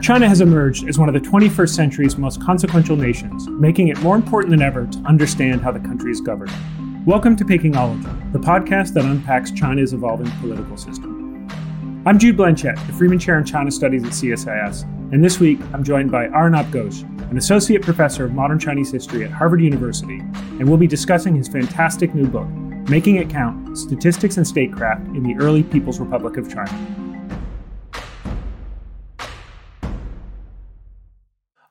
China has emerged as one of the 21st century's most consequential nations, making it more important than ever to understand how the country is governed. Welcome to Pekingology, the podcast that unpacks China's evolving political system. I'm Jude Blanchette, the Freeman Chair in China Studies at CSIS, and this week I'm joined by Arnab Ghosh, an associate professor of modern Chinese history at Harvard University, and we'll be discussing his fantastic new book, Making It Count Statistics and Statecraft in the Early People's Republic of China.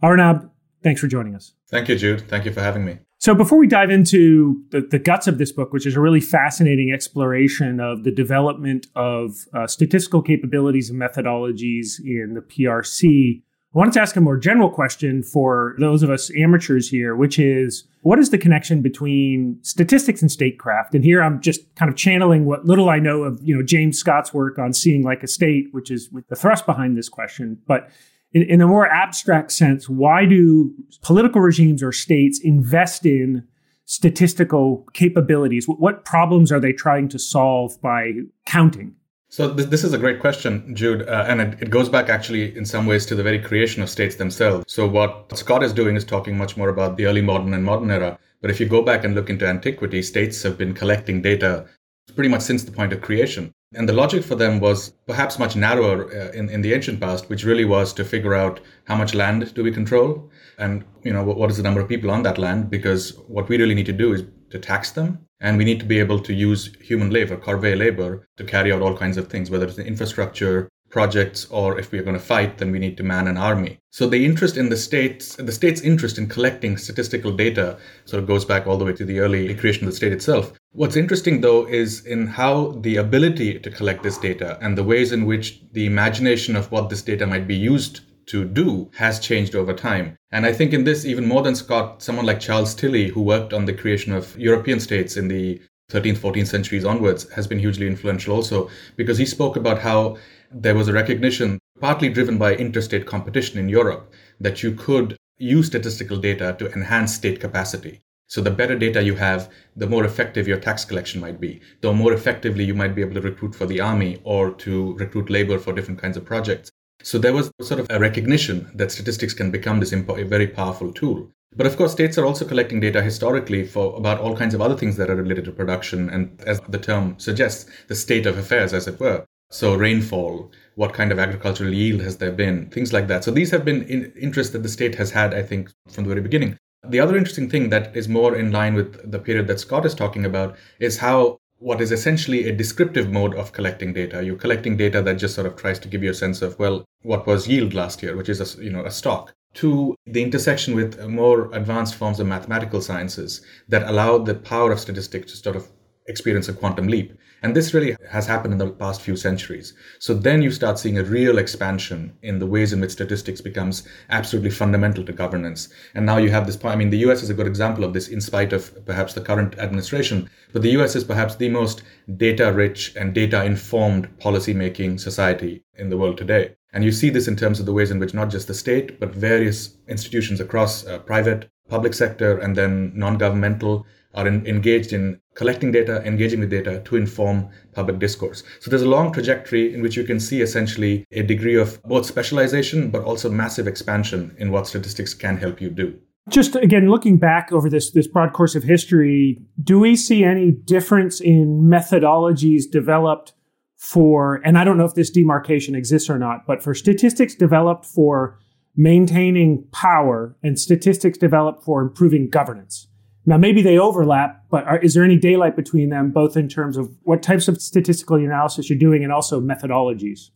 Arnab, thanks for joining us. Thank you, Jude. Thank you for having me. So, before we dive into the, the guts of this book, which is a really fascinating exploration of the development of uh, statistical capabilities and methodologies in the PRC, I wanted to ask a more general question for those of us amateurs here, which is what is the connection between statistics and statecraft? And here I'm just kind of channeling what little I know of, you know, James Scott's work on seeing like a state, which is the thrust behind this question. But in, in a more abstract sense, why do political regimes or states invest in statistical capabilities? What problems are they trying to solve by counting? So th- this is a great question, Jude, uh, and it, it, goes back actually in some ways to the very creation of states themselves. So what Scott is doing is talking much more about the early modern and modern era. But if you go back and look into antiquity, states have been collecting data pretty much since the point of creation. And the logic for them was perhaps much narrower uh, in, in the ancient past, which really was to figure out how much land do we control and, you know, what, what is the number of people on that land? Because what we really need to do is to tax them. And we need to be able to use human labor, corvée labor, to carry out all kinds of things, whether it's infrastructure, projects or if we're going to fight then we need to man an army so the interest in the states the state's interest in collecting statistical data sort of goes back all the way to the early creation of the state itself what's interesting though is in how the ability to collect this data and the ways in which the imagination of what this data might be used to do has changed over time. And I think in this, even more than Scott, someone like Charles Tilly, who worked on the creation of European states in the 13th, 14th centuries onwards, has been hugely influential also because he spoke about how there was a recognition, partly driven by interstate competition in Europe, that you could use statistical data to enhance state capacity. So the better data you have, the more effective your tax collection might be. The more effectively you might be able to recruit for the army or to recruit labor for different kinds of projects. So there was sort of a recognition that statistics can become this impo- very powerful tool. But of course, states are also collecting data historically for about all kinds of other things that are related to production and, as the term suggests, the state of affairs, as it were. So rainfall, what kind of agricultural yield has there been, things like that. So these have been in interests that the state has had, I think, from the very beginning. The other interesting thing that is more in line with the period that Scott is talking about is how what is essentially a descriptive mode of collecting data. You're collecting data that just sort of tries to give you a sense of, well, what was yield last year, which is a, you know, a stock, to the intersection with more advanced forms of mathematical sciences that allow the power of statistics to sort of experience a quantum leap. And this really has happened in the past few centuries. So then you start seeing a real expansion in the ways in which statistics becomes absolutely fundamental to governance. And now you have this point. I mean, the US is a good example of this in spite of perhaps the current administration. But the US is perhaps the most data rich and data informed policy making society in the world today. And you see this in terms of the ways in which not just the state, but various institutions across uh, private, public sector, and then non governmental are in, engaged in collecting data, engaging with data to inform public discourse. So there's a long trajectory in which you can see essentially a degree of both specialization, but also massive expansion in what statistics can help you do. Just again, looking back over this, this broad course of history, do we see any difference in methodologies developed for, and I don't know if this demarcation exists or not, but for statistics developed for maintaining power and statistics developed for improving governance? Now, maybe they overlap, but are, is there any daylight between them, both in terms of what types of statistical analysis you're doing and also methodologies?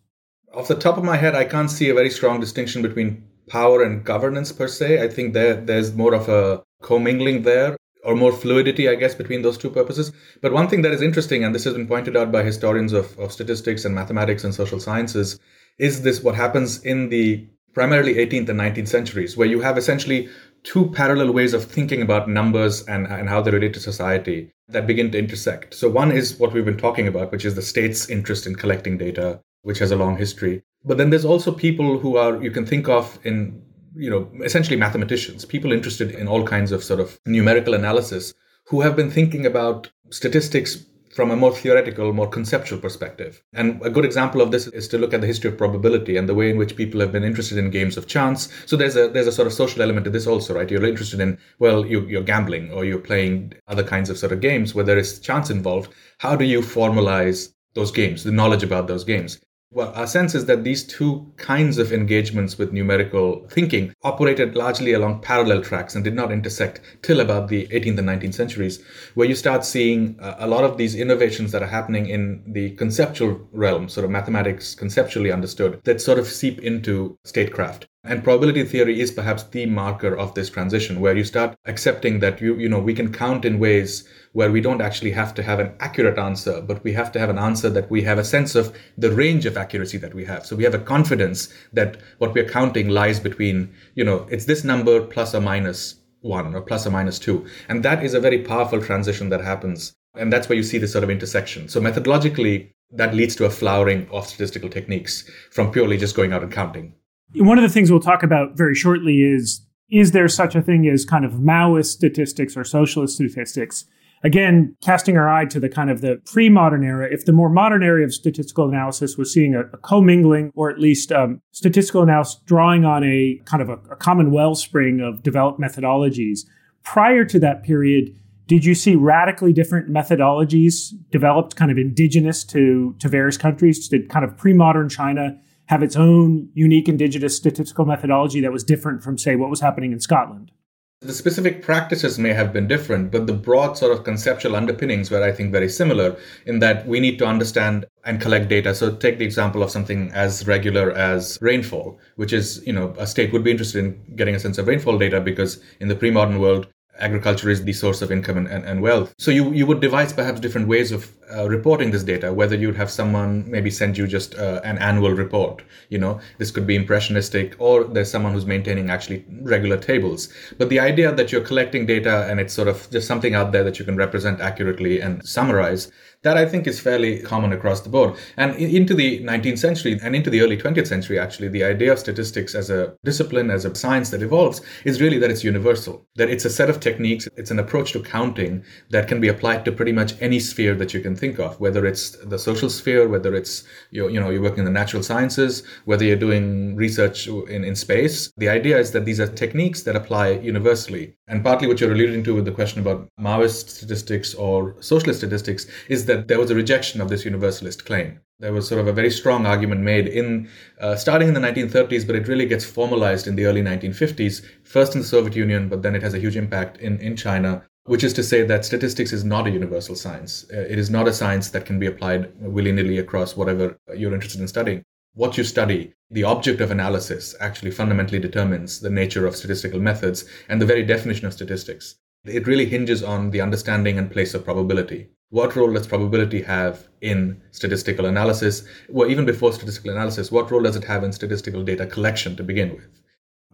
Off the top of my head, I can't see a very strong distinction between power and governance per se. I think there there's more of a commingling there or more fluidity, I guess, between those two purposes. But one thing that is interesting, and this has been pointed out by historians of, of statistics and mathematics and social sciences, is this what happens in the primarily 18th and 19th centuries, where you have essentially two parallel ways of thinking about numbers and, and how they relate to society that begin to intersect. So, one is what we've been talking about, which is the state's interest in collecting data, which has a long history. But then there's also people who are, you can think of in, you know, essentially mathematicians, people interested in all kinds of sort of numerical analysis who have been thinking about statistics from a more theoretical, more conceptual perspective. And a good example of this is to look at the history of probability and the way in which people have been interested in games of chance. So there's a there's a sort of social element to this also, right? You're interested in well, you, you're gambling or you're playing other kinds of sort of games where there is chance involved. How do you formalize those games, the knowledge about those games? Well, our sense is that these two kinds of engagements with numerical thinking operated largely along parallel tracks and did not intersect till about the 18th and 19th centuries, where you start seeing uh, a lot of these innovations that are happening in the conceptual realm, sort of mathematics conceptually understood, that sort of seep into statecraft. And probability theory is perhaps the marker of this transition, where you start accepting that you, you know, we can count in ways where we don't actually have to have an accurate answer, but we have to have an answer that we have a sense of the range of accuracy that we have. So we have a confidence that what we're counting lies between, you know, it's this number plus or minus one or plus or minus two. And that is a very powerful transition that happens. And that's where you see this sort of intersection. So methodologically, that leads to a flowering of statistical techniques from purely just going out and counting. One of the things we'll talk about very shortly is is there such a thing as kind of Maoist statistics or socialist statistics? again, casting our eye to the kind of the pre-modern era, if the more modern area of statistical analysis was seeing a, a commingling or at least um, statistical analysis drawing on a kind of a, a common wellspring of developed methodologies, prior to that period, did you see radically different methodologies developed kind of indigenous to, to various countries? Did kind of pre-modern China have its own unique indigenous statistical methodology that was different from, say, what was happening in Scotland? The specific practices may have been different, but the broad sort of conceptual underpinnings were, I think, very similar in that we need to understand and collect data. So take the example of something as regular as rainfall, which is, you know, a state would be interested in getting a sense of rainfall data because in the pre-modern world, agriculture is the source of income and, and, and, wealth. So you, you would devise perhaps different ways of uh, reporting this data, whether you'd have someone maybe send you just uh, an annual report. You know, this could be impressionistic, or there's someone who's maintaining actually regular tables. But the idea that you're collecting data and it's sort of just something out there that you can represent accurately and summarize that I think is fairly common across the board. And into the 19th century and into the early 20th century, actually, the idea of statistics as a discipline, as a science that evolves, is really that it's universal, that it's a set of techniques, it's an approach to counting that can be applied to pretty much any sphere that you can think of, whether it's the social sphere, whether it's you're, you know you're working in the natural sciences, whether you're doing research in, in space. The idea is that these are techniques that apply universally. And partly what you're alluding to with the question about Maoist statistics or socialist statistics is that there was a rejection of this universalist claim. There was sort of a very strong argument made in uh, starting in the 1930s, but it really gets formalized in the early 1950s, first in the Soviet Union, but then it has a huge impact in, in China, which is to say that statistics is not a universal science. Uh, it is not a science that can be applied willy nilly across whatever you're interested in studying. What you study, the object of analysis, actually fundamentally determines the nature of statistical methods and the very definition of statistics. It really hinges on the understanding and place of probability. What role does probability have in statistical analysis? Well, even before statistical analysis, what role does it have in statistical data collection to begin with?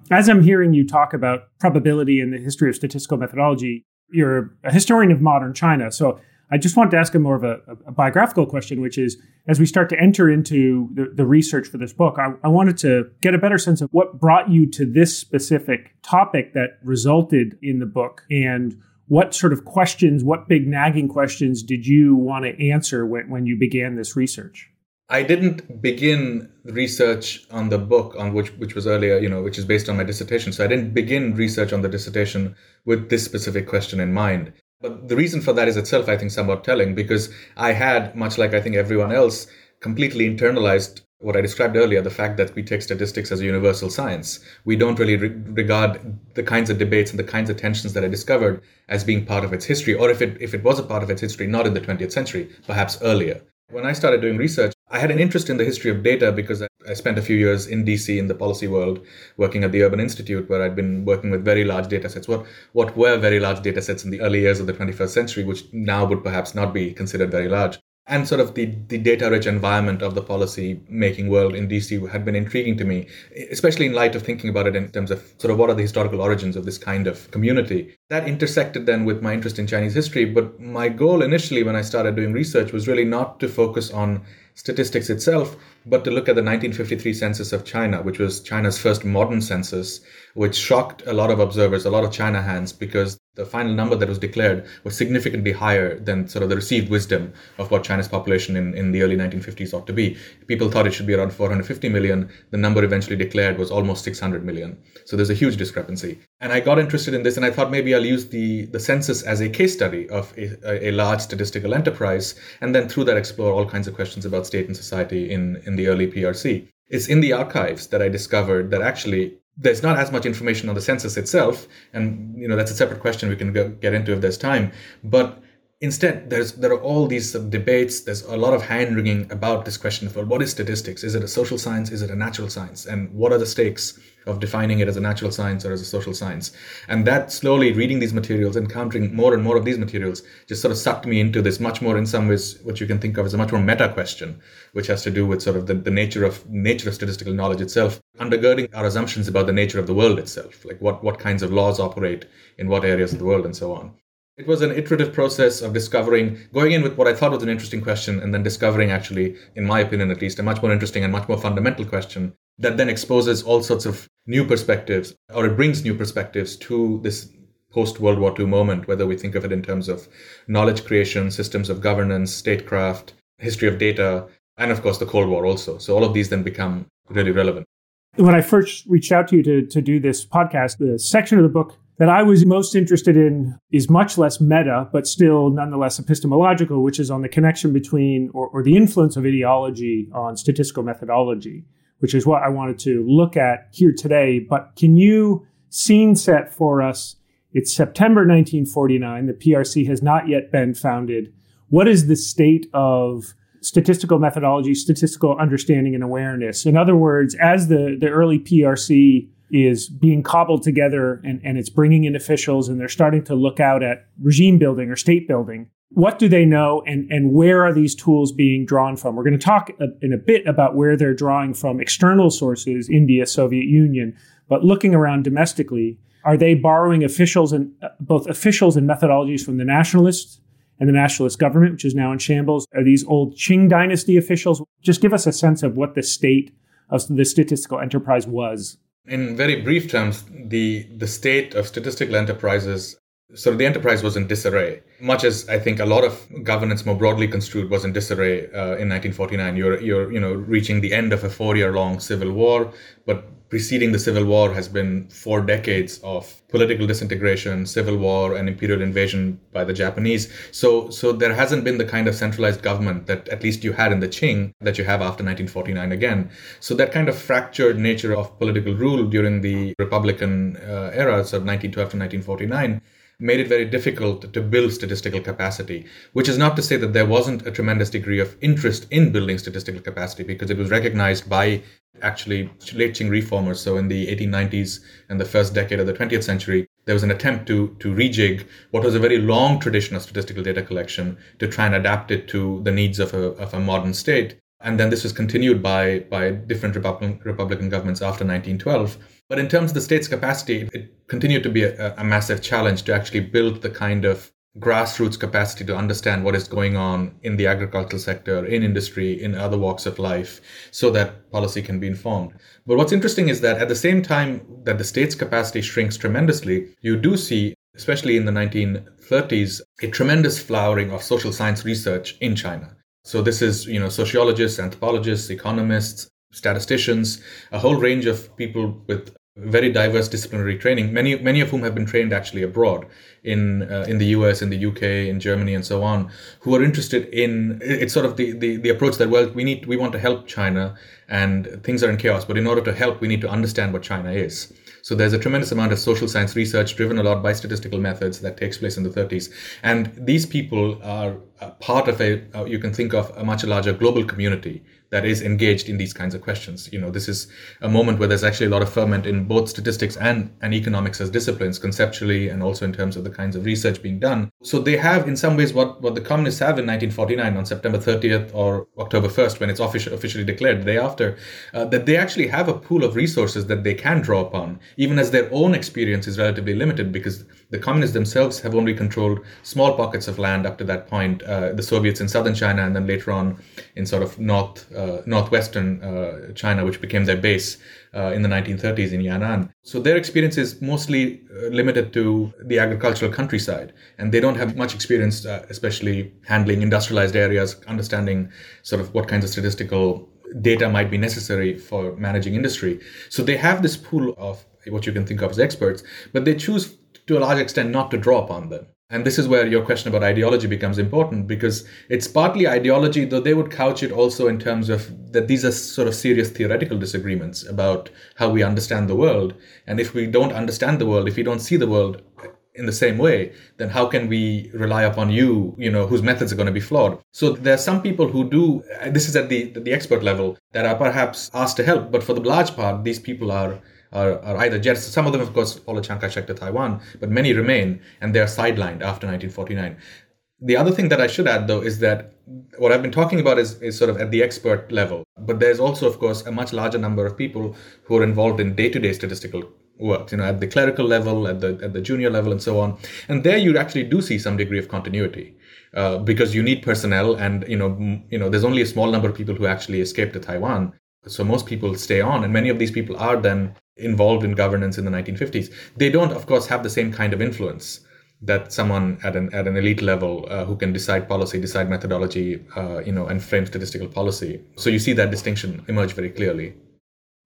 As I'm hearing you talk about probability in the history of statistical methodology, you're a historian of modern China. So I just want to ask a more of a, a, biographical question, which is as we start to enter into the, the research for this book, I, I, wanted to get a better sense of what brought you to this specific topic that resulted in the book and what sort of questions, what big nagging questions did you want to answer when, when you began this research? I didn't begin research on the book on which which was earlier, you know, which is based on my dissertation. So I didn't begin research on the dissertation with this specific question in mind. But the reason for that is itself, I think, somewhat telling because I had, much like I think everyone else, completely internalized what I described earlier the fact that we take statistics as a universal science. We don't really re- regard the kinds of debates and the kinds of tensions that I discovered as being part of its history, or if it, if it was a part of its history, not in the 20th century, perhaps earlier. When I started doing research, I had an interest in the history of data because I spent a few years in DC in the policy world working at the Urban Institute where I'd been working with very large data sets. What, what were very large data sets in the early years of the 21st century, which now would perhaps not be considered very large and sort of the, the data rich environment of the policy making world in DC had been intriguing to me, especially in light of thinking about it in terms of sort of what are the historical origins of this kind of community. That intersected then with my interest in Chinese history. But my goal initially when I started doing research was really not to focus on statistics itself, but to look at the 1953 census of China, which was China's first modern census, which shocked a lot of observers, a lot of China hands, because the final number that was declared was significantly higher than sort of the received wisdom of what China's population in, in the early 1950s ought to be. People thought it should be around 450 million. The number eventually declared was almost 600 million. So there's a huge discrepancy. And I got interested in this and I thought maybe I'll use the, the census as a case study of a, a large statistical enterprise and then through that explore all kinds of questions about state and society in, in the early PRC. It's in the archives that I discovered that actually there's not as much information on the census itself, and you know that's a separate question we can go, get into if there's time. But instead, there's there are all these debates. There's a lot of hand wringing about this question of well, what is statistics? Is it a social science? Is it a natural science? And what are the stakes? of defining it as a natural science or as a social science. And that slowly reading these materials, encountering more and more of these materials, just sort of sucked me into this much more, in some ways, what you can think of as a much more meta question, which has to do with sort of the, the nature of nature of statistical knowledge itself, undergirding our assumptions about the nature of the world itself, like what, what kinds of laws operate in what areas of the world and so on. It was an iterative process of discovering, going in with what I thought was an interesting question, and then discovering, actually, in my opinion at least, a much more interesting and much more fundamental question that then exposes all sorts of new perspectives, or it brings new perspectives to this post World War II moment, whether we think of it in terms of knowledge creation, systems of governance, statecraft, history of data, and of course the Cold War also. So all of these then become really relevant. When I first reached out to you to, to do this podcast, the section of the book that I was most interested in is much less meta, but still nonetheless epistemological, which is on the connection between or, or the influence of ideology on statistical methodology which is what I wanted to look at here today. But can you scene set for us? It's September 1949. The PRC has not yet been founded. What is the state of statistical methodology, statistical understanding, and awareness? In other words, as the, the early PRC is being cobbled together and, and it's bringing in officials and they're starting to look out at regime building or state building, what do they know and, and where are these tools being drawn from? We're going to talk a, in a bit about where they're drawing from external sources, India, Soviet Union, but looking around domestically, are they borrowing officials and uh, both officials and methodologies from the nationalists and the nationalist government, which is now in shambles? Are these old Qing dynasty officials? Just give us a sense of what the state of the statistical enterprise was. In very brief terms, the, the state of statistical enterprises so the enterprise was in disarray, much as I think a lot of governance more broadly construed was in disarray uh, in 1949. You're, you're, you know, reaching the end of a four-year-long civil war, but preceding the civil war has been four decades of political disintegration, civil war, and imperial invasion by the Japanese. So, so there hasn't been the kind of centralized government that at least you had in the Qing that you have after 1949 again. So that kind of fractured nature of political rule during the Republican uh, era, so 1912 to 1949 made it very difficult to build statistical capacity, which is not to say that there wasn't a tremendous degree of interest in building statistical capacity because it was recognized by actually late Qing reformers. So in the 1890s and the first decade of the 20th century, there was an attempt to, to rejig what was a very long tradition of statistical data collection to try and adapt it to the needs of a, of a modern state. And then this was continued by, by different Republican, Republican governments after 1912 but in terms of the state's capacity, it continued to be a, a massive challenge to actually build the kind of grassroots capacity to understand what is going on in the agricultural sector, in industry, in other walks of life, so that policy can be informed. But what's interesting is that at the same time that the state's capacity shrinks tremendously, you do see, especially in the 1930s, a tremendous flowering of social science research in China. So this is, you know, sociologists, anthropologists, economists, statisticians, a whole range of people with very diverse disciplinary training, many many of whom have been trained actually abroad in uh, in the US, in the UK, in Germany, and so on, who are interested in it's sort of the, the the approach that well we need we want to help China and things are in chaos, but in order to help we need to understand what China is. So there's a tremendous amount of social science research driven a lot by statistical methods that takes place in the 30s, and these people are part of a uh, you can think of a much larger global community that is engaged in these kinds of questions. You know, this is a moment where there's actually a lot of ferment in both statistics and, and economics as disciplines, conceptually and also in terms of the kinds of research being done. So they have, in some ways, what, what the communists have in 1949 on September 30th or October 1st, when it's officially, officially declared, the day after, uh, that they actually have a pool of resources that they can draw upon even as their own experience is relatively limited because the communists themselves have only controlled small pockets of land up to that point. Uh, the Soviets in southern China, and then later on in sort of north uh, northwestern uh, China, which became their base uh, in the 1930s in Yan'an. So their experience is mostly uh, limited to the agricultural countryside, and they don't have much experience, especially handling industrialized areas, understanding sort of what kinds of statistical data might be necessary for managing industry. So they have this pool of what you can think of as experts, but they choose to a large extent not to draw upon them. And this is where your question about ideology becomes important because it's partly ideology, though they would couch it also in terms of that these are sort of serious theoretical disagreements about how we understand the world. And if we don't understand the world, if we don't see the world in the same way, then how can we rely upon you, you know, whose methods are going to be flawed? So there are some people who do, this is at the, the expert level, that are perhaps asked to help. But for the large part, these people are are, are either jets. Some of them, of course, follow Chiang Kai shek to Taiwan, but many remain and they are sidelined after 1949. The other thing that I should add, though, is that what I've been talking about is, is sort of at the expert level. But there's also, of course, a much larger number of people who are involved in day to day statistical work, you know, at the clerical level, at the, at the junior level, and so on. And there you actually do see some degree of continuity. Uh, because you need personnel and you know you know there's only a small number of people who actually escape to Taiwan so most people stay on and many of these people are then involved in governance in the 1950s. They don't, of course, have the same kind of influence that someone at an at an elite level uh, who can decide policy, decide methodology, uh, you know, and frame statistical policy. So you see that distinction emerge very clearly.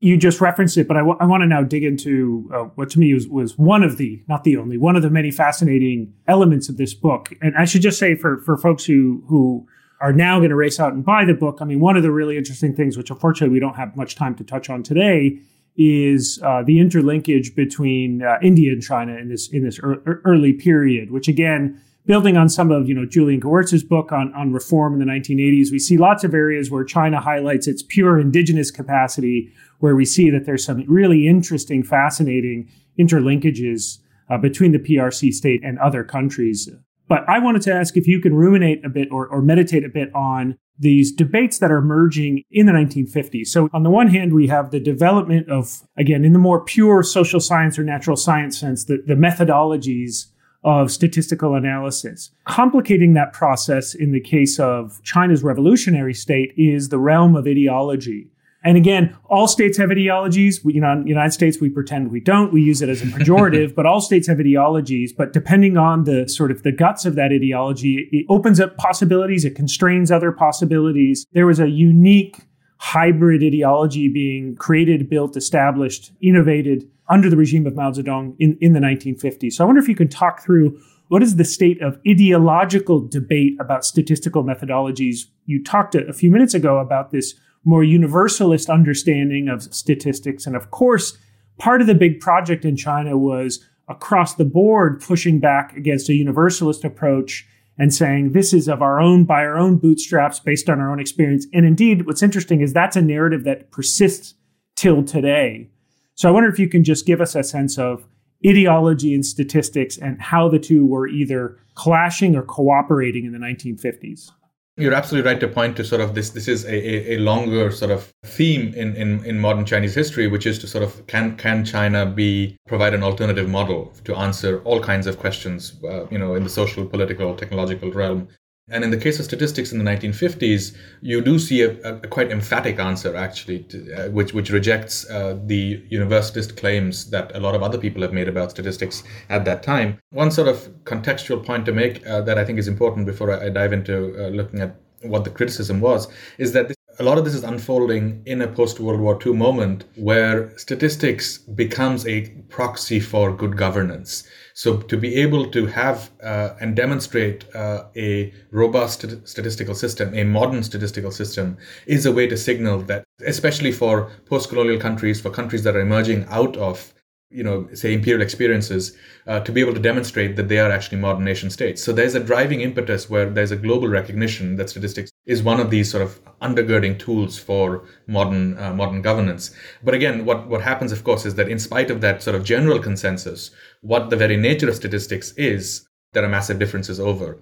You just referenced it, but I, w- I want to now dig into uh, what to me was, was one of the, not the only, one of the many fascinating elements of this book. And I should just say for for folks who who are now going to race out and buy the book. I mean, one of the really interesting things, which unfortunately we don't have much time to touch on today, is uh, the interlinkage between uh, India and China in this in this er- early period, which again, building on some of you know Julian Gewirtz's book on on reform in the 1980s, we see lots of areas where China highlights its pure indigenous capacity, where we see that there's some really interesting, fascinating interlinkages uh, between the PRC state and other countries. But I wanted to ask if you can ruminate a bit or, or meditate a bit on these debates that are emerging in the 1950s. So, on the one hand, we have the development of, again, in the more pure social science or natural science sense, the, the methodologies of statistical analysis. Complicating that process in the case of China's revolutionary state is the realm of ideology. And again, all states have ideologies. We, you know, in the United States, we pretend we don't. We use it as a pejorative, but all states have ideologies. But depending on the sort of the guts of that ideology, it opens up possibilities. It constrains other possibilities. There was a unique hybrid ideology being created, built, established, innovated under the regime of Mao Zedong in, in the 1950s. So I wonder if you can talk through what is the state of ideological debate about statistical methodologies? You talked a, a few minutes ago about this more universalist understanding of statistics. And of course, part of the big project in China was across the board pushing back against a universalist approach and saying this is of our own by our own bootstraps based on our own experience. And indeed, what's interesting is that's a narrative that persists till today. So I wonder if you can just give us a sense of ideology and statistics and how the two were either clashing or cooperating in the 1950s. You're absolutely right to point to sort of this. This is a, a, longer sort of theme in, in, in modern Chinese history, which is to sort of can can China be provide an alternative model to answer all kinds of questions, uh, you know, in the social, political, technological realm. And in the case of statistics in the 1950s, you do see a, a quite emphatic answer, actually, to, uh, which, which rejects uh, the universalist claims that a lot of other people have made about statistics at that time. One sort of contextual point to make uh, that I think is important before I, dive into uh, looking at what the criticism was is that this, a lot of this is unfolding in a post World War II moment where statistics becomes a proxy for good governance. So to be able to have uh, and demonstrate uh, a robust statistical system, a modern statistical system, is a way to signal that, especially for post-colonial countries, for countries that are emerging out of you know, say imperial experiences, uh, to be able to demonstrate that they are actually modern nation states. So there's a driving impetus where there's a global recognition that statistics is one of these sort of undergirding tools for modern uh, modern governance. But again, what what happens, of course, is that in spite of that sort of general consensus, what the very nature of statistics is, there are massive differences over.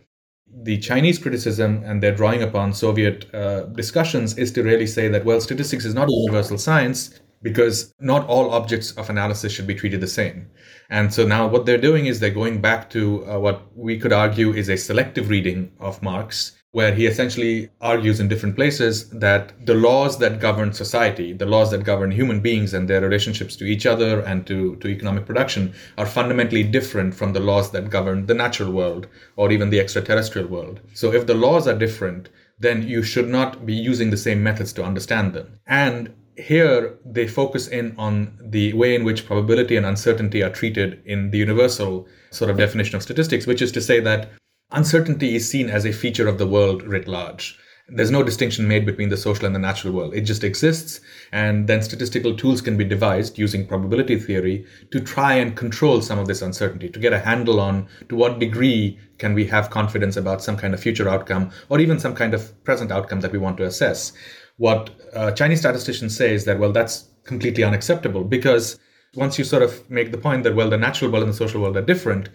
The Chinese criticism and their drawing upon Soviet uh, discussions is to really say that well, statistics is not a universal science because not all objects of analysis should be treated the same. And so now what they're doing is they're going back to uh, what we could argue is a selective reading of Marx, where he essentially argues in different places that the laws that govern society, the laws that govern human beings and their relationships to each other and to, to economic production are fundamentally different from the laws that govern the natural world or even the extraterrestrial world. So if the laws are different, then you should not be using the same methods to understand them. And here they focus in on the way in which probability and uncertainty are treated in the universal sort of definition of statistics, which is to say that uncertainty is seen as a feature of the world writ large. There's no distinction made between the social and the natural world. It just exists, and then statistical tools can be devised using probability theory to try and control some of this uncertainty, to get a handle on to what degree can we have confidence about some kind of future outcome or even some kind of present outcome that we want to assess what uh, Chinese statisticians say is that, well, that's completely unacceptable because once you sort of make the point that, well, the natural world and the social world are different,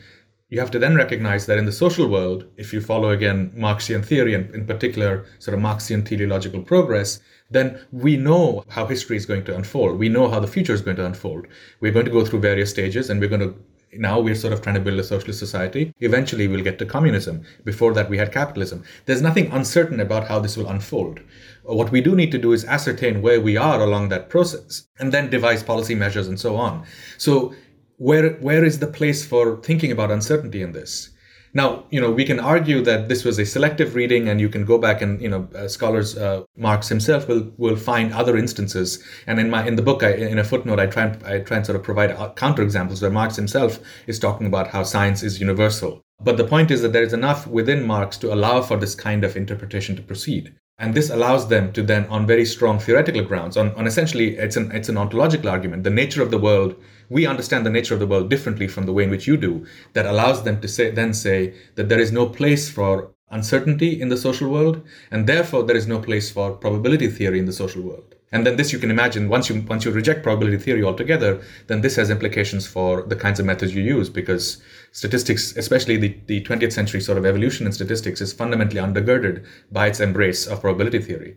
you have to then recognize that in the social world, if you follow again Marxian theory and in particular sort of Marxian teleological progress, then we know how history is going to unfold. We know how the future is going to unfold. We're going to go through various stages and we're going to now we're sort of trying to build a socialist society. Eventually, we'll get to communism. Before that, we had capitalism. There's nothing uncertain about how this will unfold. What we do need to do is ascertain where we are along that process and then devise policy measures and so on. So, where, where is the place for thinking about uncertainty in this? Now, you know, we can argue that this was a selective reading, and you can go back and, you know, uh, scholars, uh, Marx himself will will find other instances. And in my in the book, I, in a footnote, I try and I try and sort of provide counterexamples where Marx himself is talking about how science is universal. But the point is that there is enough within Marx to allow for this kind of interpretation to proceed. And this allows them to then, on very strong theoretical grounds, on, on essentially it's an it's an ontological argument. The nature of the world, we understand the nature of the world differently from the way in which you do. That allows them to say then say that there is no place for uncertainty in the social world, and therefore there is no place for probability theory in the social world. And then this you can imagine once you once you reject probability theory altogether, then this has implications for the kinds of methods you use because statistics, especially the, the 20th century sort of evolution in statistics, is fundamentally undergirded by its embrace of probability theory.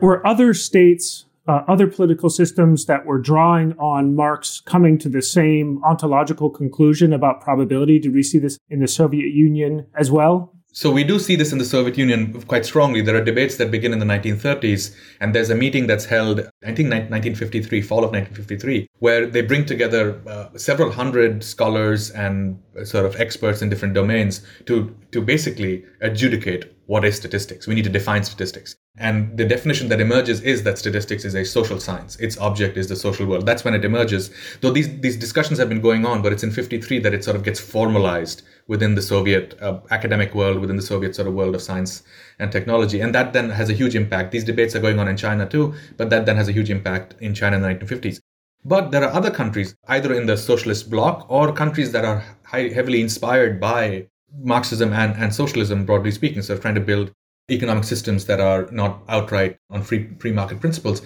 Were other states, uh, other political systems that were drawing on Marx coming to the same ontological conclusion about probability? Did we see this in the Soviet Union as well? So we do see this in the Soviet Union quite strongly. There are debates that begin in the 1930s, and there's a meeting that's held, I think 1953, fall of 1953, where they bring together uh, several hundred scholars and uh, sort of experts in different domains to to basically adjudicate what is statistics. We need to define statistics. And the definition that emerges is that statistics is a social science. Its object is the social world. That's when it emerges. Though these, these discussions have been going on, but it's in 53 that it sort of gets formalized within the Soviet uh, academic world, within the Soviet sort of world of science and technology. And that then has a huge impact. These debates are going on in China too, but that then has a huge impact in China in the 1950s. But there are other countries, either in the socialist bloc or countries that are high, heavily inspired by Marxism and, and socialism, broadly speaking, so trying to build economic systems that are not outright on free free market principles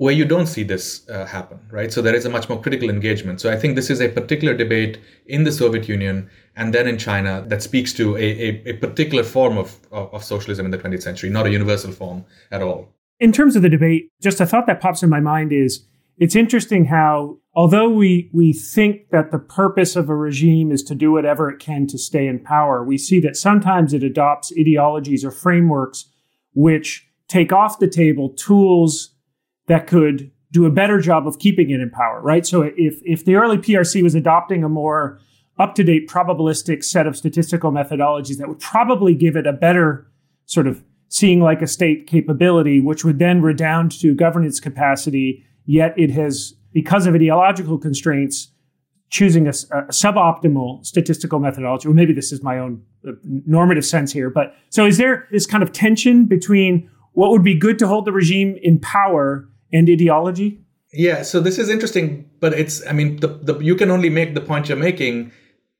where you don't see this uh, happen right? So there is a much more critical engagement. So i think this is a particular debate in the soviet union and then in china that speaks to a, a, a particular form of, of, of socialism in the 20th century not a universal form at all. In terms of the debate just a thought that pops in my mind is it's interesting how although we we think that the purpose of a regime is to do whatever it can to stay in power, we see that sometimes it adopts ideologies or frameworks which take off the table tools that could do a better job of keeping it in power, right? So if if the early PRC was adopting a more up-to-date probabilistic set of statistical methodologies that would probably give it a better sort of seeing like a state capability, which would then redound to governance capacity Yet it has, because of ideological constraints, choosing a, a, suboptimal statistical methodology. Or maybe this is my own uh, normative sense here. But so is there this kind of tension between what would be good to hold the regime in power and ideology? Yeah, so this is interesting, but it's, I mean, the, the, you can only make the point you're making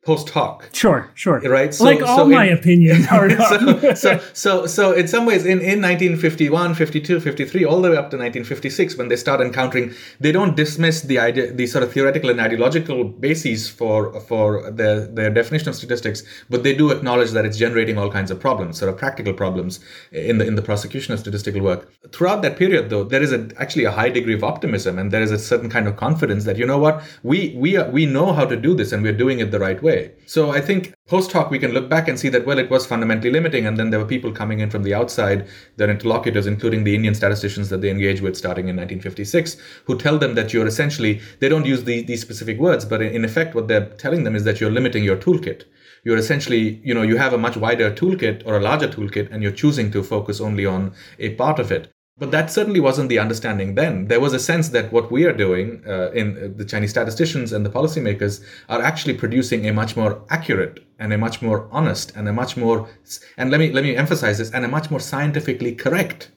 post hoc. Sure, sure. Right. So, like all so my in, opinions are. so, so, so, so, in some ways, in, in 1951, 52, 53, all the way up to 1956, when they start encountering, they don't dismiss the idea, the sort of theoretical and ideological bases for for their their definition of statistics, but they do acknowledge that it's generating all kinds of problems, sort of practical problems in the in the prosecution of statistical work. Throughout that period, though, there is a, actually a high degree of optimism, and there is a certain kind of confidence that you know what, we we are, we know how to do this, and we're doing it the right way way. So I think post hoc we can look back and see that well it was fundamentally limiting and then there were people coming in from the outside their interlocutors including the indian statisticians that they engage with starting in 1956 who tell them that you're essentially they don't use the, these specific words but in effect what they're telling them is that you're limiting your toolkit you're essentially you know you have a much wider toolkit or a larger toolkit and you're choosing to focus only on a part of it but that certainly wasn't the understanding then. There was a sense that what we are doing uh, in uh, the Chinese statisticians and the policymakers are actually producing a much more accurate and a much more honest and a much more and let me let me emphasize this and a much more scientifically correct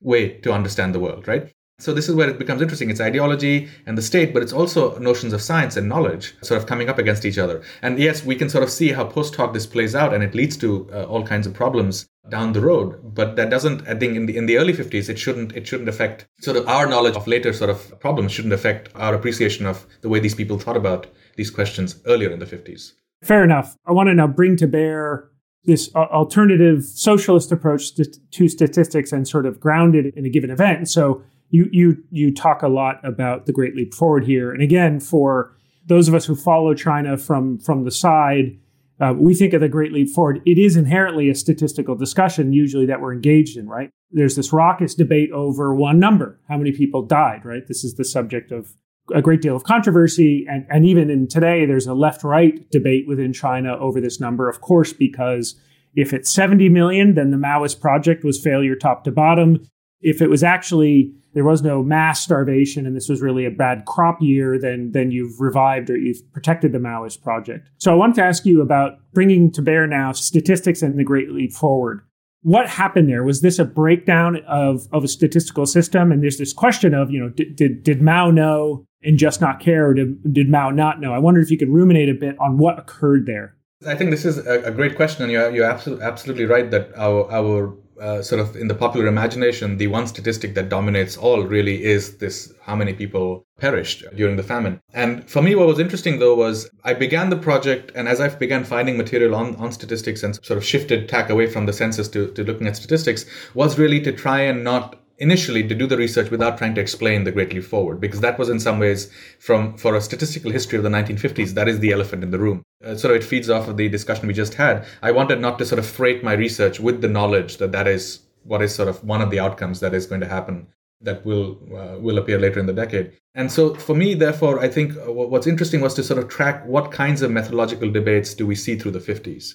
way to understand the world, right? So this is where it becomes interesting. It's ideology and the state, but it's also notions of science and knowledge sort of coming up against each other. And yes, we can sort of see how post hoc this plays out, and it leads to uh, all kinds of problems down the road. But that doesn't, I think, in the in the early 50s, it shouldn't it shouldn't affect sort of our knowledge of later sort of problems shouldn't affect our appreciation of the way these people thought about these questions earlier in the 50s. Fair enough. I want to now bring to bear this alternative socialist approach to statistics and sort of grounded in a given event. So you you you talk a lot about the Great Leap Forward here, and again, for those of us who follow China from from the side, uh, we think of the Great Leap Forward. It is inherently a statistical discussion, usually that we're engaged in. Right? There's this raucous debate over one number: how many people died. Right? This is the subject of a great deal of controversy, and and even in today, there's a left-right debate within China over this number. Of course, because if it's 70 million, then the Maoist project was failure top to bottom. If it was actually there was no mass starvation and this was really a bad crop year, then, then you've revived or you've protected the Maoist project. So I wanted to ask you about bringing to bear now statistics and the Great Leap Forward. What happened there? Was this a breakdown of, of a statistical system? And there's this question of, you know, did, did, did Mao know and just not care, or did, did Mao not know? I wonder if you could ruminate a bit on what occurred there. I think this is a, a great question, and you're, you're absolutely, absolutely right that our, our uh, sort of in the popular imagination, the one statistic that dominates all really is this how many people perished during the famine. And for me, what was interesting though was I began the project, and as I began finding material on, on statistics and sort of shifted tack away from the census to, to looking at statistics, was really to try and not initially to do the research without trying to explain the Great Leap Forward, because that was in some ways from for a statistical history of the 1950s, that is the elephant in the room. Uh, of it feeds off of the discussion we just had. I wanted not to sort of freight my research with the knowledge that that is what is sort of one of the outcomes that is going to happen that will uh, will appear later in the decade. And so for me, therefore, I think uh, what's interesting was to sort of track what kinds of methodological debates do we see through the 50s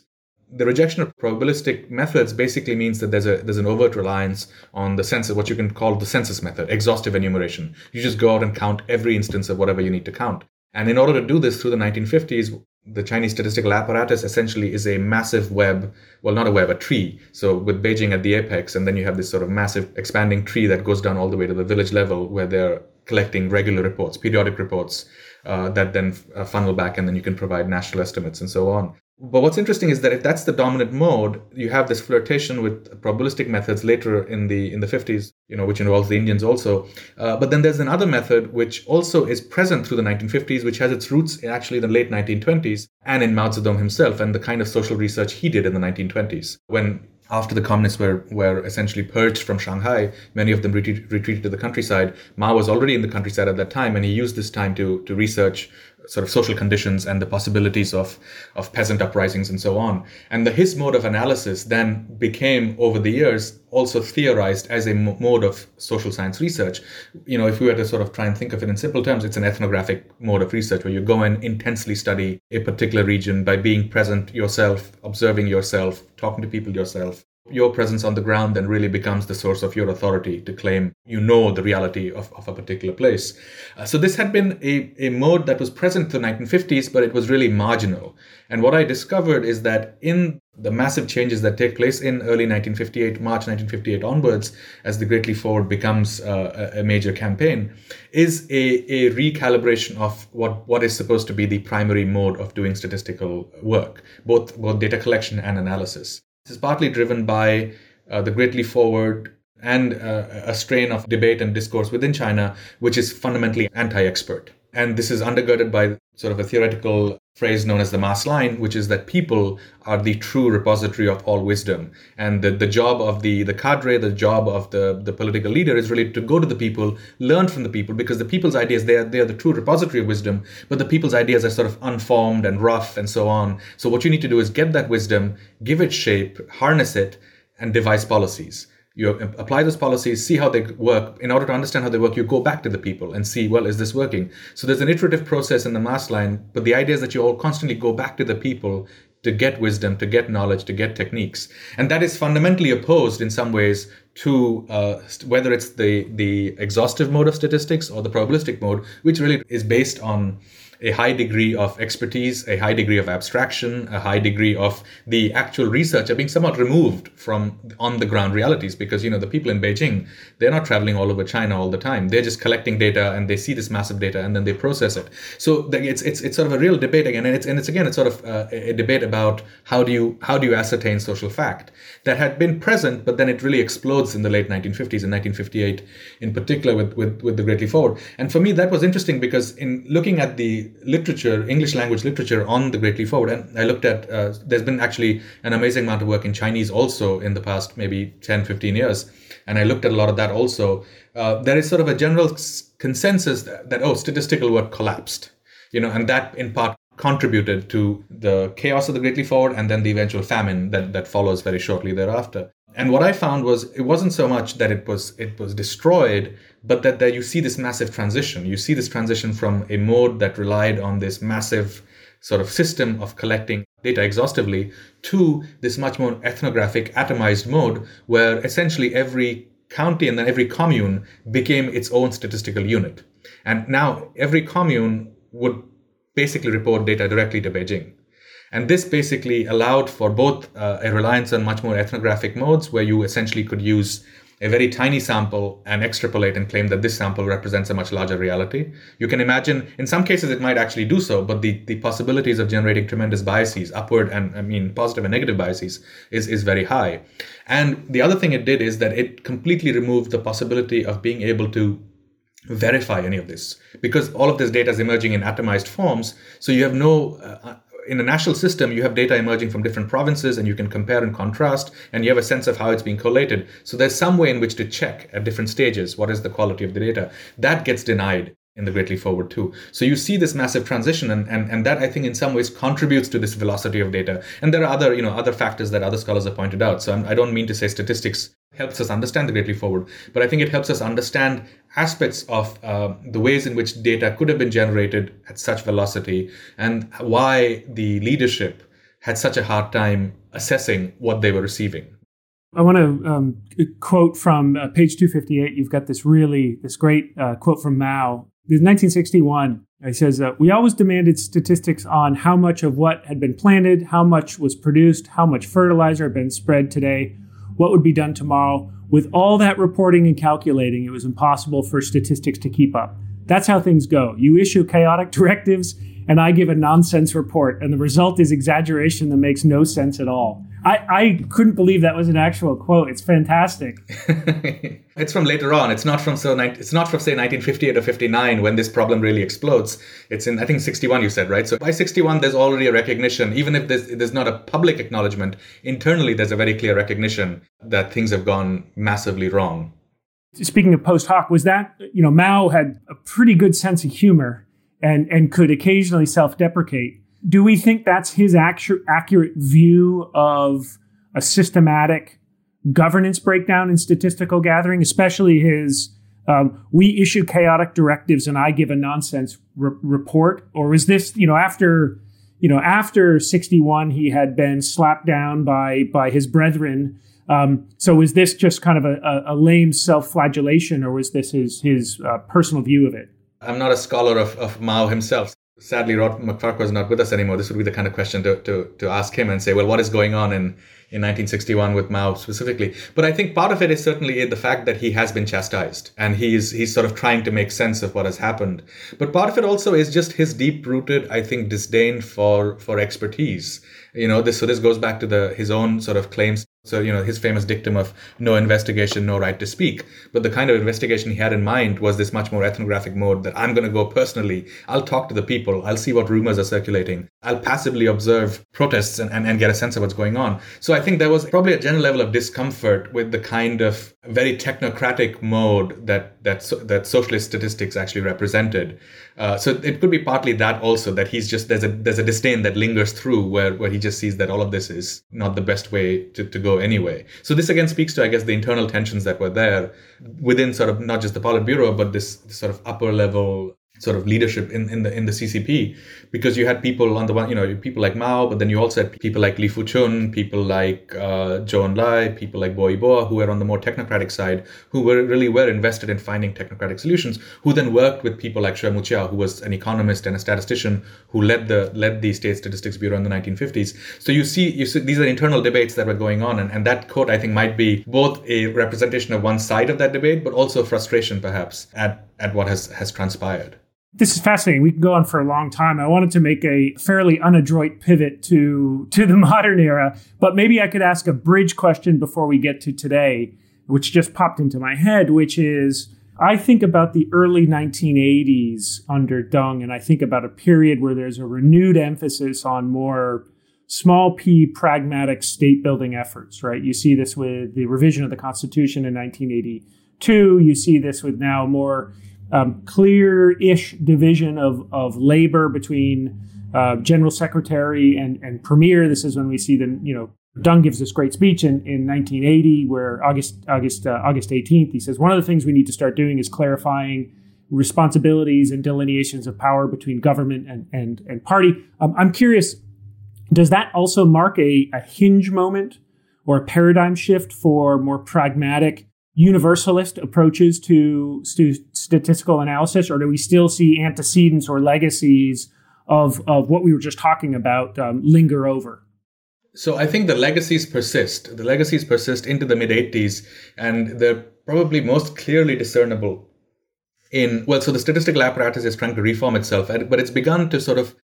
the rejection of probabilistic methods basically means that there's a there's an overt reliance on the census, what you can call the census method, exhaustive enumeration. You just go out and count every instance of whatever you need to count. And in order to do this through the 1950s, the Chinese statistical apparatus essentially is a massive web, well, not a web, a tree. So with Beijing at the apex, and then you have this sort of massive expanding tree that goes down all the way to the village level where they're collecting regular reports, periodic reports uh, that then uh, funnel back, and then you can provide national estimates and so on. But what's interesting is that if that's the dominant mode, you have this flirtation with probabilistic methods later in the in the 50s, you know, which involves the Indians also. Uh, but then there's another method which also is present through the 1950s, which has its roots actually in actually the late 1920s and in Mao Zedong himself and the kind of social research he did in the 1920s when after the communists were, were essentially purged from Shanghai, many of them retreat, retreated to the countryside. Mao was already in the countryside at that time, and he used this time to, to research sort of social conditions and the possibilities of, of peasant uprisings and so on. And the, his mode of analysis then became, over the years, also theorized as a mode of social science research. You know, if we were to sort of try and think of it in simple terms, it's an ethnographic mode of research where you go and intensely study a particular region by being present yourself, observing yourself, talking to people yourself, your presence on the ground then really becomes the source of your authority to claim you know the reality of, of a particular place. Uh, so this had been a, a mode that was present in the 1950s, but it was really marginal. And what I discovered is that in the massive changes that take place in early 1958, March 1958 onwards, as the Great Leap Forward becomes uh, a major campaign, is a, a recalibration of what, what is supposed to be the primary mode of doing statistical work, both, both data collection and analysis. This is partly driven by uh, the Great Leap Forward and uh, a strain of debate and discourse within China, which is fundamentally anti expert. And this is undergirded by sort of a theoretical phrase known as the mass line, which is that people are the true repository of all wisdom. And the, the job of the, the cadre, the job of the, the political leader is really to go to the people, learn from the people, because the people's ideas, they are, they are the true repository of wisdom, but the people's ideas are sort of unformed and rough and so on. So what you need to do is get that wisdom, give it shape, harness it, and devise policies you apply those policies, see how they work. In order to understand how they work, you go back to the people and see, well, is this working? So there's an iterative process in the mass line, but the idea is that you all constantly go back to the people to get wisdom, to get knowledge, to get techniques. And that is fundamentally opposed in some ways to uh, whether it's the, the exhaustive mode of statistics or the probabilistic mode, which really is based on a high degree of expertise, a high degree of abstraction, a high degree of the actual researcher being somewhat removed from on the ground realities because you know the people in Beijing they're not traveling all over China all the time. They're just collecting data and they see this massive data and then they process it. So it's it's it's sort of a real debate again, and it's and it's again it's sort of uh, a debate about how do you how do you ascertain social fact that had been present, but then it really explodes in the late 1950s and 1958 in particular with with with the Great Leap Forward. And for me that was interesting because in looking at the literature, English language literature on the Great Leap Forward. And I looked at, uh, there's been actually an amazing amount of work in Chinese also in the past maybe 10, 15 years. And I looked at a lot of that also. Uh, there is sort of a general consensus that, that, oh, statistical work collapsed, you know, and that in part contributed to the chaos of the Great Leap Forward and then the eventual famine that, that follows very shortly thereafter. And what I found was it wasn't so much that it was it was destroyed, but that, that you see this massive transition. You see this transition from a mode that relied on this massive sort of system of collecting data exhaustively to this much more ethnographic, atomized mode where essentially every county and then every commune became its own statistical unit. And now every commune would basically report data directly to Beijing. And this basically allowed for both uh, a reliance on much more ethnographic modes where you essentially could use a very tiny sample and extrapolate and claim that this sample represents a much larger reality. You can imagine, in some cases, it might actually do so, but the, the possibilities of generating tremendous biases, upward and I mean positive and negative biases, is, is very high. And the other thing it did is that it completely removed the possibility of being able to verify any of this because all of this data is emerging in atomized forms. So you have no uh, in a national system, you have data emerging from different provinces and you can compare and contrast and you have a sense of how it's being collated. So there's some way in which to check at different stages what is the quality of the data. That gets denied in the Great Leap Forward too. So you see this massive transition and, and, and that I think in some ways contributes to this velocity of data. And there are other, you know, other factors that other scholars have pointed out. So I'm, I do not mean to say statistics helps us understand the Great Leap Forward, but I think it helps us understand aspects of uh, the ways in which data could have been generated at such velocity and why the leadership had such a hard time assessing what they were receiving. I want to um, quote from uh, page 258. You've got this really, this great uh, quote from Mao. in 1961. He says, uh, We always demanded statistics on how much of what had been planted, how much was produced, how much fertilizer had been spread today, what would be done tomorrow. With all that reporting and calculating, it was impossible for statistics to keep up. That's how things go. You issue chaotic directives, and I give a nonsense report, and the result is exaggeration that makes no sense at all. I, I couldn't believe that was an actual quote. It's fantastic. it's from later on. It's not from so it's not from say 1958 or 59 when this problem really explodes. It's in I think 61 you said right. So by 61 there's already a recognition, even if there's, there's not a public acknowledgement internally. There's a very clear recognition that things have gone massively wrong. Speaking of post hoc, was that you know Mao had a pretty good sense of humor and and could occasionally self deprecate do we think that's his actu- accurate view of a systematic governance breakdown in statistical gathering, especially his um, we issue chaotic directives and I give a nonsense re- report? Or is this, you know, after you know, after 61, he had been slapped down by by his brethren Um, so is this just kind of a, a, lame self-flagellation, or was this his his uh, personal view of it? I'm not a scholar of, of Mao himself. Sadly, Rod MacFarquhar is not with us anymore. This would be the kind of question to, to, to ask him and say, well, what is going on in, in 1961 with Mao specifically? But I think part of it is certainly the fact that he has been chastised and he's, he's sort of trying to make sense of what has happened. But part of it also is just his deep rooted, I think, disdain for, for expertise. You know, this, so this goes back to the, his own sort of claims so, you know, his famous dictum of no investigation, no right to speak. But the kind of investigation he had in mind was this much more ethnographic mode that I'm going to go personally. I'll talk to the people. I'll see what rumors are circulating. I'll passively observe protests and, and, and get a sense of what's going on. So I think there was probably a general level of discomfort with the kind of very technocratic mode that, that, that socialist statistics actually represented. Uh, so it could be partly that also that he's just there's a there's a disdain that lingers through where where he just sees that all of this is not the best way to, to go anyway. So this again speaks to I guess the internal tensions that were there within sort of not just the Politburo but this, this sort of upper level sort of leadership in, in the in the CCP because you had people on the one you know people like Mao but then you also had people like Li Fuchun people like uh, Zhou Enlai people like Bo Yibo who were on the more technocratic side who were really were invested in finding technocratic solutions who then worked with people like Xue Muqiao who was an economist and a statistician who led the led the state statistics bureau in the 1950s so you see you see these are internal debates that were going on and, and that quote I think might be both a representation of one side of that debate but also frustration perhaps at at what has has transpired this is fascinating. We can go on for a long time. I wanted to make a fairly unadroit pivot to to the modern era, but maybe I could ask a bridge question before we get to today, which just popped into my head, which is I think about the early 1980s under Deng, and I think about a period where there's a renewed emphasis on more small p pragmatic state building efforts, right? You see this with the revision of the Constitution in 1982. You see this with now more um, clear-ish division of, of labor between uh, general secretary and, and premier. This is when we see the, you know, Deng gives this great speech in, in 1980 where August, August, uh, August 18th, he says, one of the things we need to start doing is clarifying responsibilities and delineations of power between government and, and, and party. Um, I'm curious, does that also mark a, a hinge moment or a paradigm shift for more pragmatic universalist approaches to st- statistical analysis, or do we still see antecedents or legacies of, of what we were just talking about um, linger over? So I think the legacies persist. The legacies persist into the mid 80s, and they're probably most clearly discernible in, well, so the statistical apparatus is trying to reform itself, but it's begun to sort of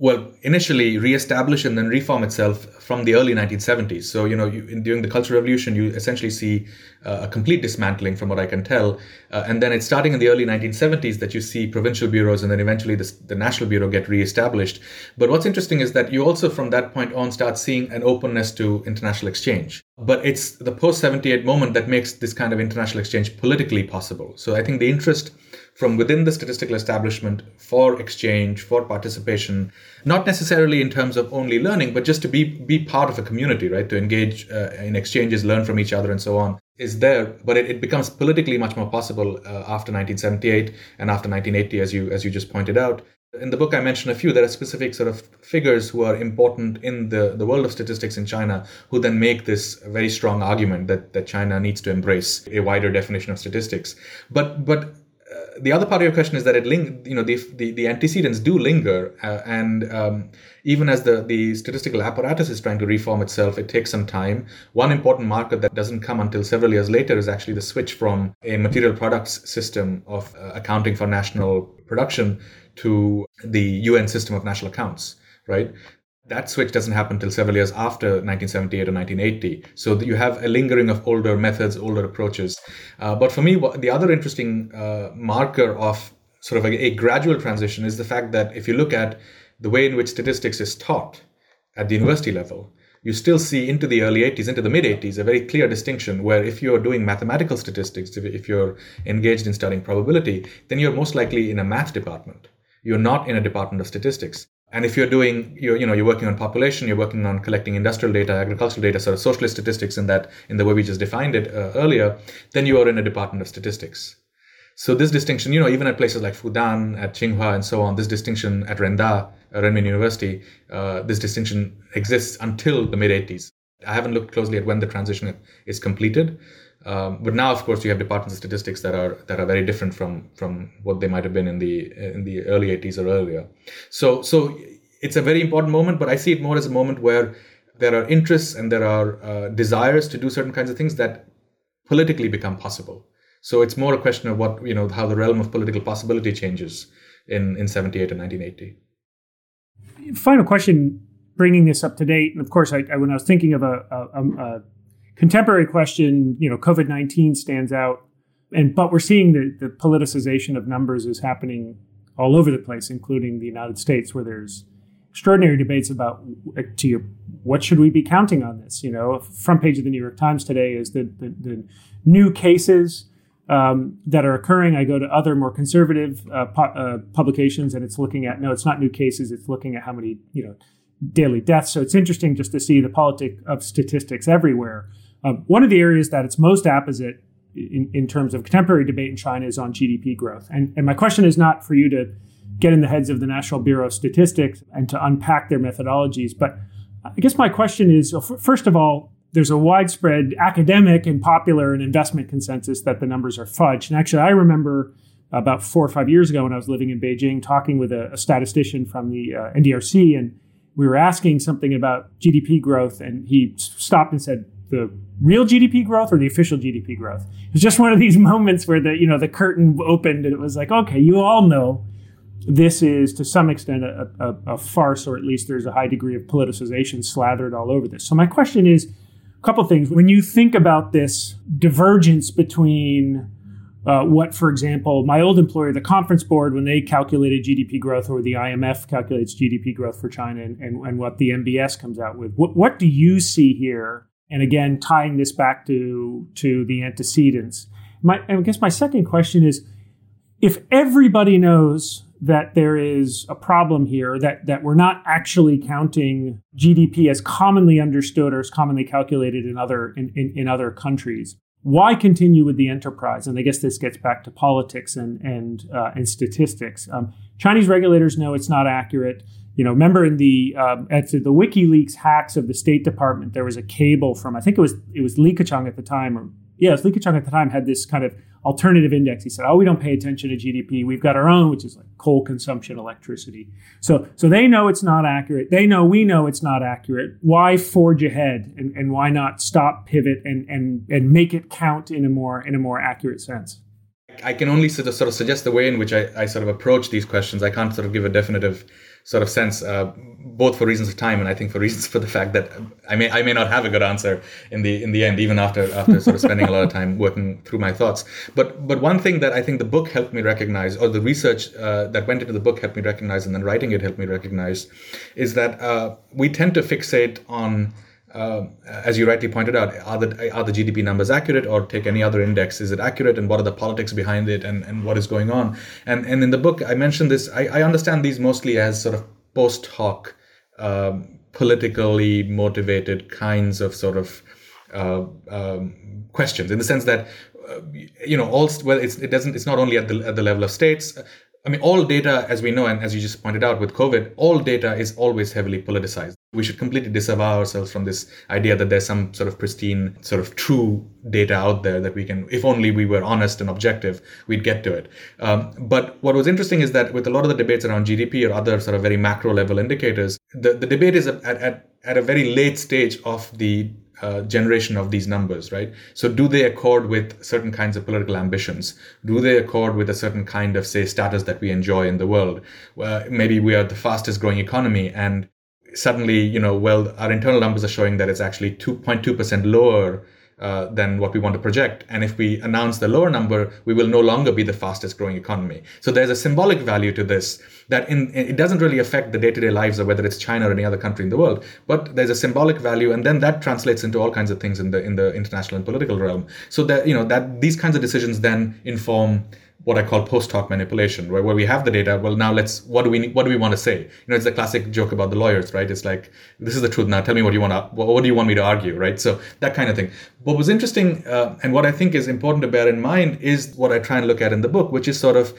well, initially reestablish and then reform itself from the early 1970s. So, you know, you, in, during the Cultural Revolution, you essentially see uh, a complete dismantling, from what I can tell. Uh, and then it's starting in the early 1970s that you see provincial bureaus and then eventually the, the National Bureau get reestablished. But what's interesting is that you also, from that point on, start seeing an openness to international exchange. But it's the post 78 moment that makes this kind of international exchange politically possible. So I think the interest from within the statistical establishment for exchange, for participation, not necessarily in terms of only learning, but just to be be part of a community, right? To engage uh, in exchanges, learn from each other, and so on, is there. But it, it becomes politically much more possible uh, after 1978 and after 1980, as you as you just pointed out. In the book, I mentioned a few. There are specific sort of figures who are important in the, the world of statistics in China who then make this very strong argument that, that China needs to embrace a wider definition of statistics. But but the other part of your question is that it ling- you know the, the, the antecedents do linger uh, and um, even as the, the statistical apparatus is trying to reform itself it takes some time. One important marker that doesn't come until several years later is actually the switch from a material products system of uh, accounting for national production to the un system of national accounts right that switch doesn't happen until several years after 1978 or 1980. So you have a lingering of older methods, older approaches. Uh, but for me, the other interesting uh, marker of sort of a, a, gradual transition is the fact that if you look at the way in which statistics is taught at the university level, you still see into the early 80s, into the mid 80s, a very clear distinction where if you're doing mathematical statistics, if you're engaged in studying probability, then you're most likely in a math department. You're not in a department of statistics. And if you're doing, you're, you know, you're working on population, you're working on collecting industrial data, agricultural data, sort of socialist statistics in that, in the way we just defined it uh, earlier, then you are in a department of statistics. So this distinction, you know, even at places like Fudan, at Tsinghua, and so on, this distinction at Renda, uh, Renmin University, uh, this distinction exists until the mid 80s. I haven't looked closely at when the transition is completed. Um, but now, of course, you have departments of statistics that are that are very different from from what they might have been in the in the early 80s or earlier. So so it's a very important moment, but I see it more as a moment where there are interests and there are uh, desires to do certain kinds of things that politically become possible. So it's more a question of what you know how the realm of political possibility changes in in 78 and 1980. Final question, bringing this up to date, and of course, I, I when I was thinking of a, a, a contemporary question, you know, COVID nineteen stands out, and but we're seeing the the politicization of numbers is happening all over the place, including the United States, where there's extraordinary debates about to your what should we be counting on this? You know front page of the new york times today is the, the, the new cases um, that are occurring. I go to other more conservative uh, pu- uh, publications and it's looking at no it's not new cases it's looking at how many you know daily deaths. So it's interesting just to see the politic of statistics everywhere um, one of the areas that it's most apposite in, in terms of contemporary debate in china is on gdp growth and, and my question is not for you to get in the heads of the National Bureau of Statistics and to unpack their methodologies. But I guess my question is first of all, there's a widespread academic and popular and investment consensus that the numbers are fudged. And actually, I remember about four or five years ago when I was living in Beijing talking with a, a statistician from the uh, NDRC, and we were asking something about GDP growth, and he stopped and said, the real GDP growth or the official GDP growth. It was just one of these moments where the you know the curtain opened and it was like, okay, you all know this is to some extent a, a, a, farce, or at least there's a high degree of politicization slathered all over this. So, my question is a couple things. When you think about this divergence between uh, what, for example, my old employer, the Conference Board, when they calculated GDP growth, or the IMF calculates GDP growth for China, and, and, and what the NBS comes out with, what, what do you see here? And again, tying this back to, to the antecedents. My, I guess my second question is if everybody knows that there is a problem here that that we're not actually counting GDP as commonly understood or as commonly calculated in other in, in, in, other countries. Why continue with the enterprise? And I guess this gets back to politics and and uh, and statistics. Um, Chinese regulators know it's not accurate. You know, remember in the um, the WikiLeaks hacks of the State Department, there was a cable from I think it was it was Li Keqiang at the time, or yeah, Li Keqiang at the time had this kind of alternative index. He said, "Oh, we don't pay attention to GDP. We've got our own, which is like coal consumption, electricity." So, so they know it's not accurate. They know we know it's not accurate. Why forge ahead, and, and why not stop, pivot, and and and make it count in a more in a more accurate sense? I can only sort of, sort of suggest the way in which I, I sort of approach these questions. I can't sort of give a definitive sort of sense, uh, both for reasons of time and I think for reasons for the fact that I may I may not have a good answer in the in the end, even after after sort of spending a lot of time working through my thoughts. But but one thing that I think the book helped me recognize, or the research uh, that went into the book helped me recognize, and then writing it helped me recognize, is that uh, we tend to fixate on uh, as you rightly pointed out, are the are the GDP numbers accurate, or take any other index? Is it accurate, and what are the politics behind it, and, and what is going on? And and in the book, I mentioned this. I, I understand these mostly as sort of post hoc, um, politically motivated kinds of sort of uh, um, questions, in the sense that uh, you know all well, it's, it doesn't. It's not only at the at the level of states. I mean, all data, as we know, and as you just pointed out with COVID, all data is always heavily politicized. We should completely disavow ourselves from this idea that there's some sort of pristine, sort of true data out there that we can, if only we were honest and objective, we'd get to it. Um, but what was interesting is that with a lot of the debates around GDP or other sort of very macro level indicators, the, the debate is at, at, at a very late stage of the uh, generation of these numbers, right? So, do they accord with certain kinds of political ambitions? Do they accord with a certain kind of, say, status that we enjoy in the world? Uh, maybe we are the fastest growing economy, and suddenly, you know, well, our internal numbers are showing that it's actually 2.2% lower uh, than what we want to project. And if we announce the lower number, we will no longer be the fastest growing economy. So there's a symbolic value to this that in, it doesn't really affect the day-to-day lives of whether it's China or any other country in the world, but there's a symbolic value, and then that translates into all kinds of things in the in the international and political realm. So that you know that these kinds of decisions then inform what I call post hoc manipulation, where, where we have the data. Well, now let's what do we what do we want to say? You know, it's the classic joke about the lawyers, right? It's like this is the truth. Now tell me what you want to what, do you want me to argue, right? So that kind of thing. What was interesting uh, and what I think is important to bear in mind is what I try and look at in the book, which is sort of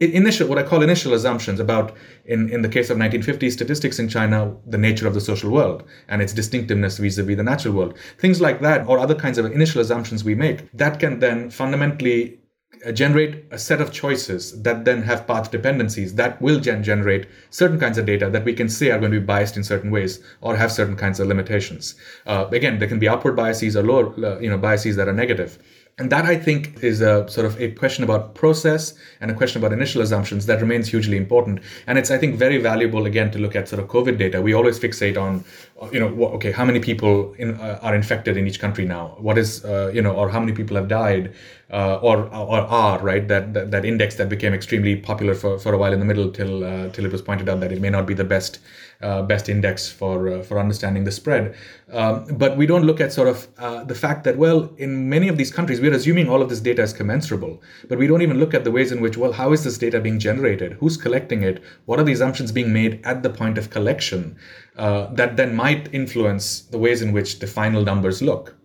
initial what I call initial assumptions about in, in the case of 1950 statistics in China, the nature of the social world and its distinctiveness vis-a-vis the natural world. Things like that or other kinds of initial assumptions we make that can then fundamentally generate a set of choices that then have path dependencies that will gen- generate certain kinds of data that we can say are going to be biased in certain ways or have certain kinds of limitations. Uh, again, there can be upward biases or lower, uh, you know, biases that are negative. And that I think is a sort of a question about process and a question about initial assumptions that remains hugely important. And it's, I think, very valuable again to look at sort of COVID data. We always fixate on, you know, okay, how many people in, uh, are infected in each country now? What is, uh, you know, or how many people have died? uh, or or R, right? That, that, that index that became extremely popular for, for a while in the middle till uh, till it was pointed out that it may not be the best uh, best index for uh, for understanding the spread. Um, but we don't look at sort of uh, the fact that well, in many of these countries, we're assuming all of this data is commensurable, but we don't even look at the ways in which well, how is this data being generated? Who's collecting it? What are the assumptions being made at the point of collection uh, that then might influence the ways in which the final numbers look?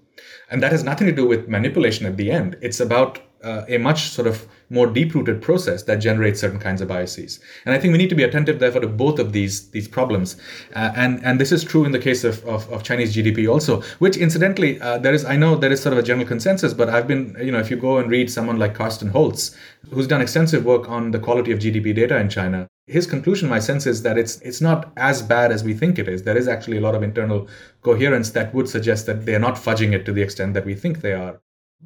And that has nothing to do with manipulation at the end. It's about uh, a much sort of more deep-rooted process that generates certain kinds of biases. And I think we need to be attentive, therefore, to both of these these problems. Uh, and and this is true in the case of, of, of Chinese GDP also, which incidentally uh, there is I know there is sort of a general consensus, but I've been you know if you go and read someone like Carsten Holz, who's done extensive work on the quality of GDP data in China, his conclusion my sense is that it's it's not as bad as we think it is there is actually a lot of internal coherence that would suggest that they're not fudging it to the extent that we think they are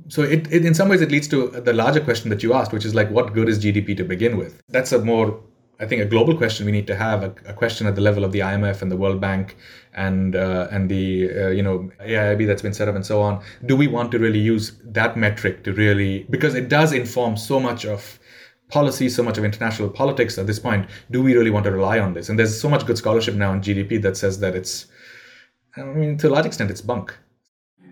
so it, it in some ways it leads to the larger question that you asked which is like what good is gdp to begin with that's a more i think a global question we need to have a, a question at the level of the imf and the world bank and uh, and the uh, you know AIIB that's been set up and so on do we want to really use that metric to really because it does inform so much of policy, so much of international politics at this point. Do we really want to rely on this? And there's so much good scholarship now on GDP that says that it's, I mean, to a large extent, it's bunk.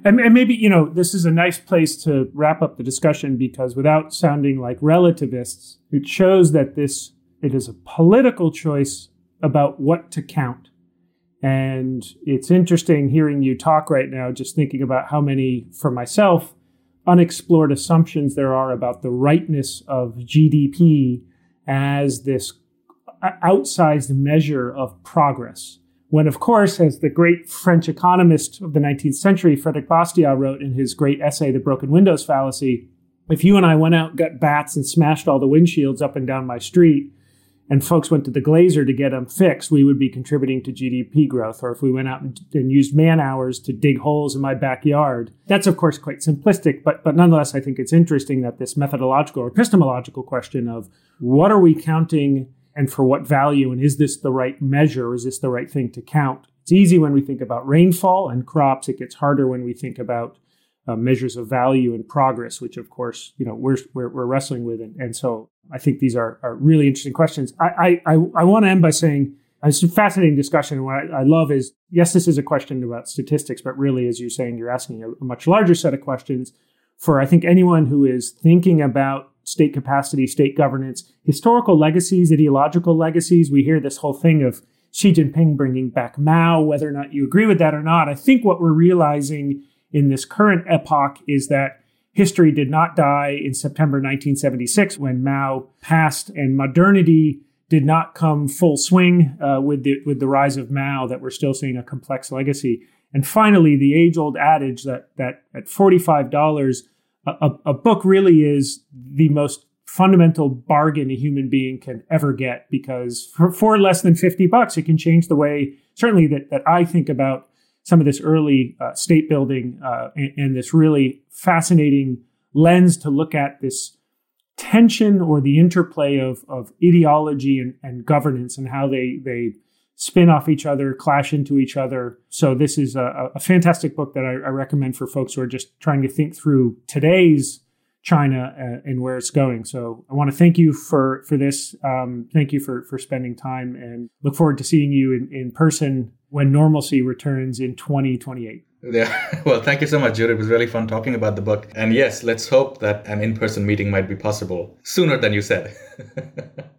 And, and maybe, you know, this is a nice place to wrap up the discussion because without sounding like relativists, it shows that this, it is a political choice about what to count. And it's interesting hearing you talk right now, just thinking about how many, for myself, unexplored assumptions there are about the rightness of GDP as this uh, outsized measure of progress. When, of course, as the great French economist of the 19th century, Frederick Bastiat, wrote in his great essay, The Broken Windows Fallacy, if you and I went out, got bats, and smashed all the windshields up and down my street, and folks went to the glazer to get them fixed, we would be contributing to GDP growth. Or if we went out and, and, used man hours to dig holes in my backyard, that's of course quite simplistic, but but nonetheless, I think it's interesting that this methodological or epistemological question of what are we counting and for what value, and is this the right measure? Is this the right thing to count? It's easy when we think about rainfall and crops. It gets harder when we think about uh, measures of value and progress, which of course you know we're we're, we're wrestling with, and, and so I think these are, are really interesting questions. I, I, I want to end by saying it's a fascinating discussion. What I, I, love is yes, this is a question about statistics, but really, as you're saying, you're asking a, a much larger set of questions for I think anyone who is thinking about state capacity, state governance, historical legacies, ideological legacies. We hear this whole thing of Xi Jinping bringing back Mao, whether or not you agree with that or not. I think what we're realizing in this current epoch is that history did not die in September 1976 when Mao passed, and modernity did not come full swing uh, with the with the rise of Mao. That we're still seeing a complex legacy. And finally, the age-old adage that that at forty-five dollars, a, a book really is the most fundamental bargain a human being can ever get because for, for less than 50 bucks it can change the way certainly that, that i think about some of this early uh, state building uh, and, and, this really fascinating lens to look at this tension or the interplay of, of ideology and, and governance and how they they spin off each other, clash into each other. So this is a, a fantastic book that I, I, recommend for folks who are just trying to think through today's China uh, and where it's going. So I want to thank you for for this. Um, thank you for for spending time, and look forward to seeing you in, in person when normalcy returns in 2028. Yeah. Well, thank you so much, Jude. It was really fun talking about the book. And yes, let's hope that an in person meeting might be possible sooner than you said.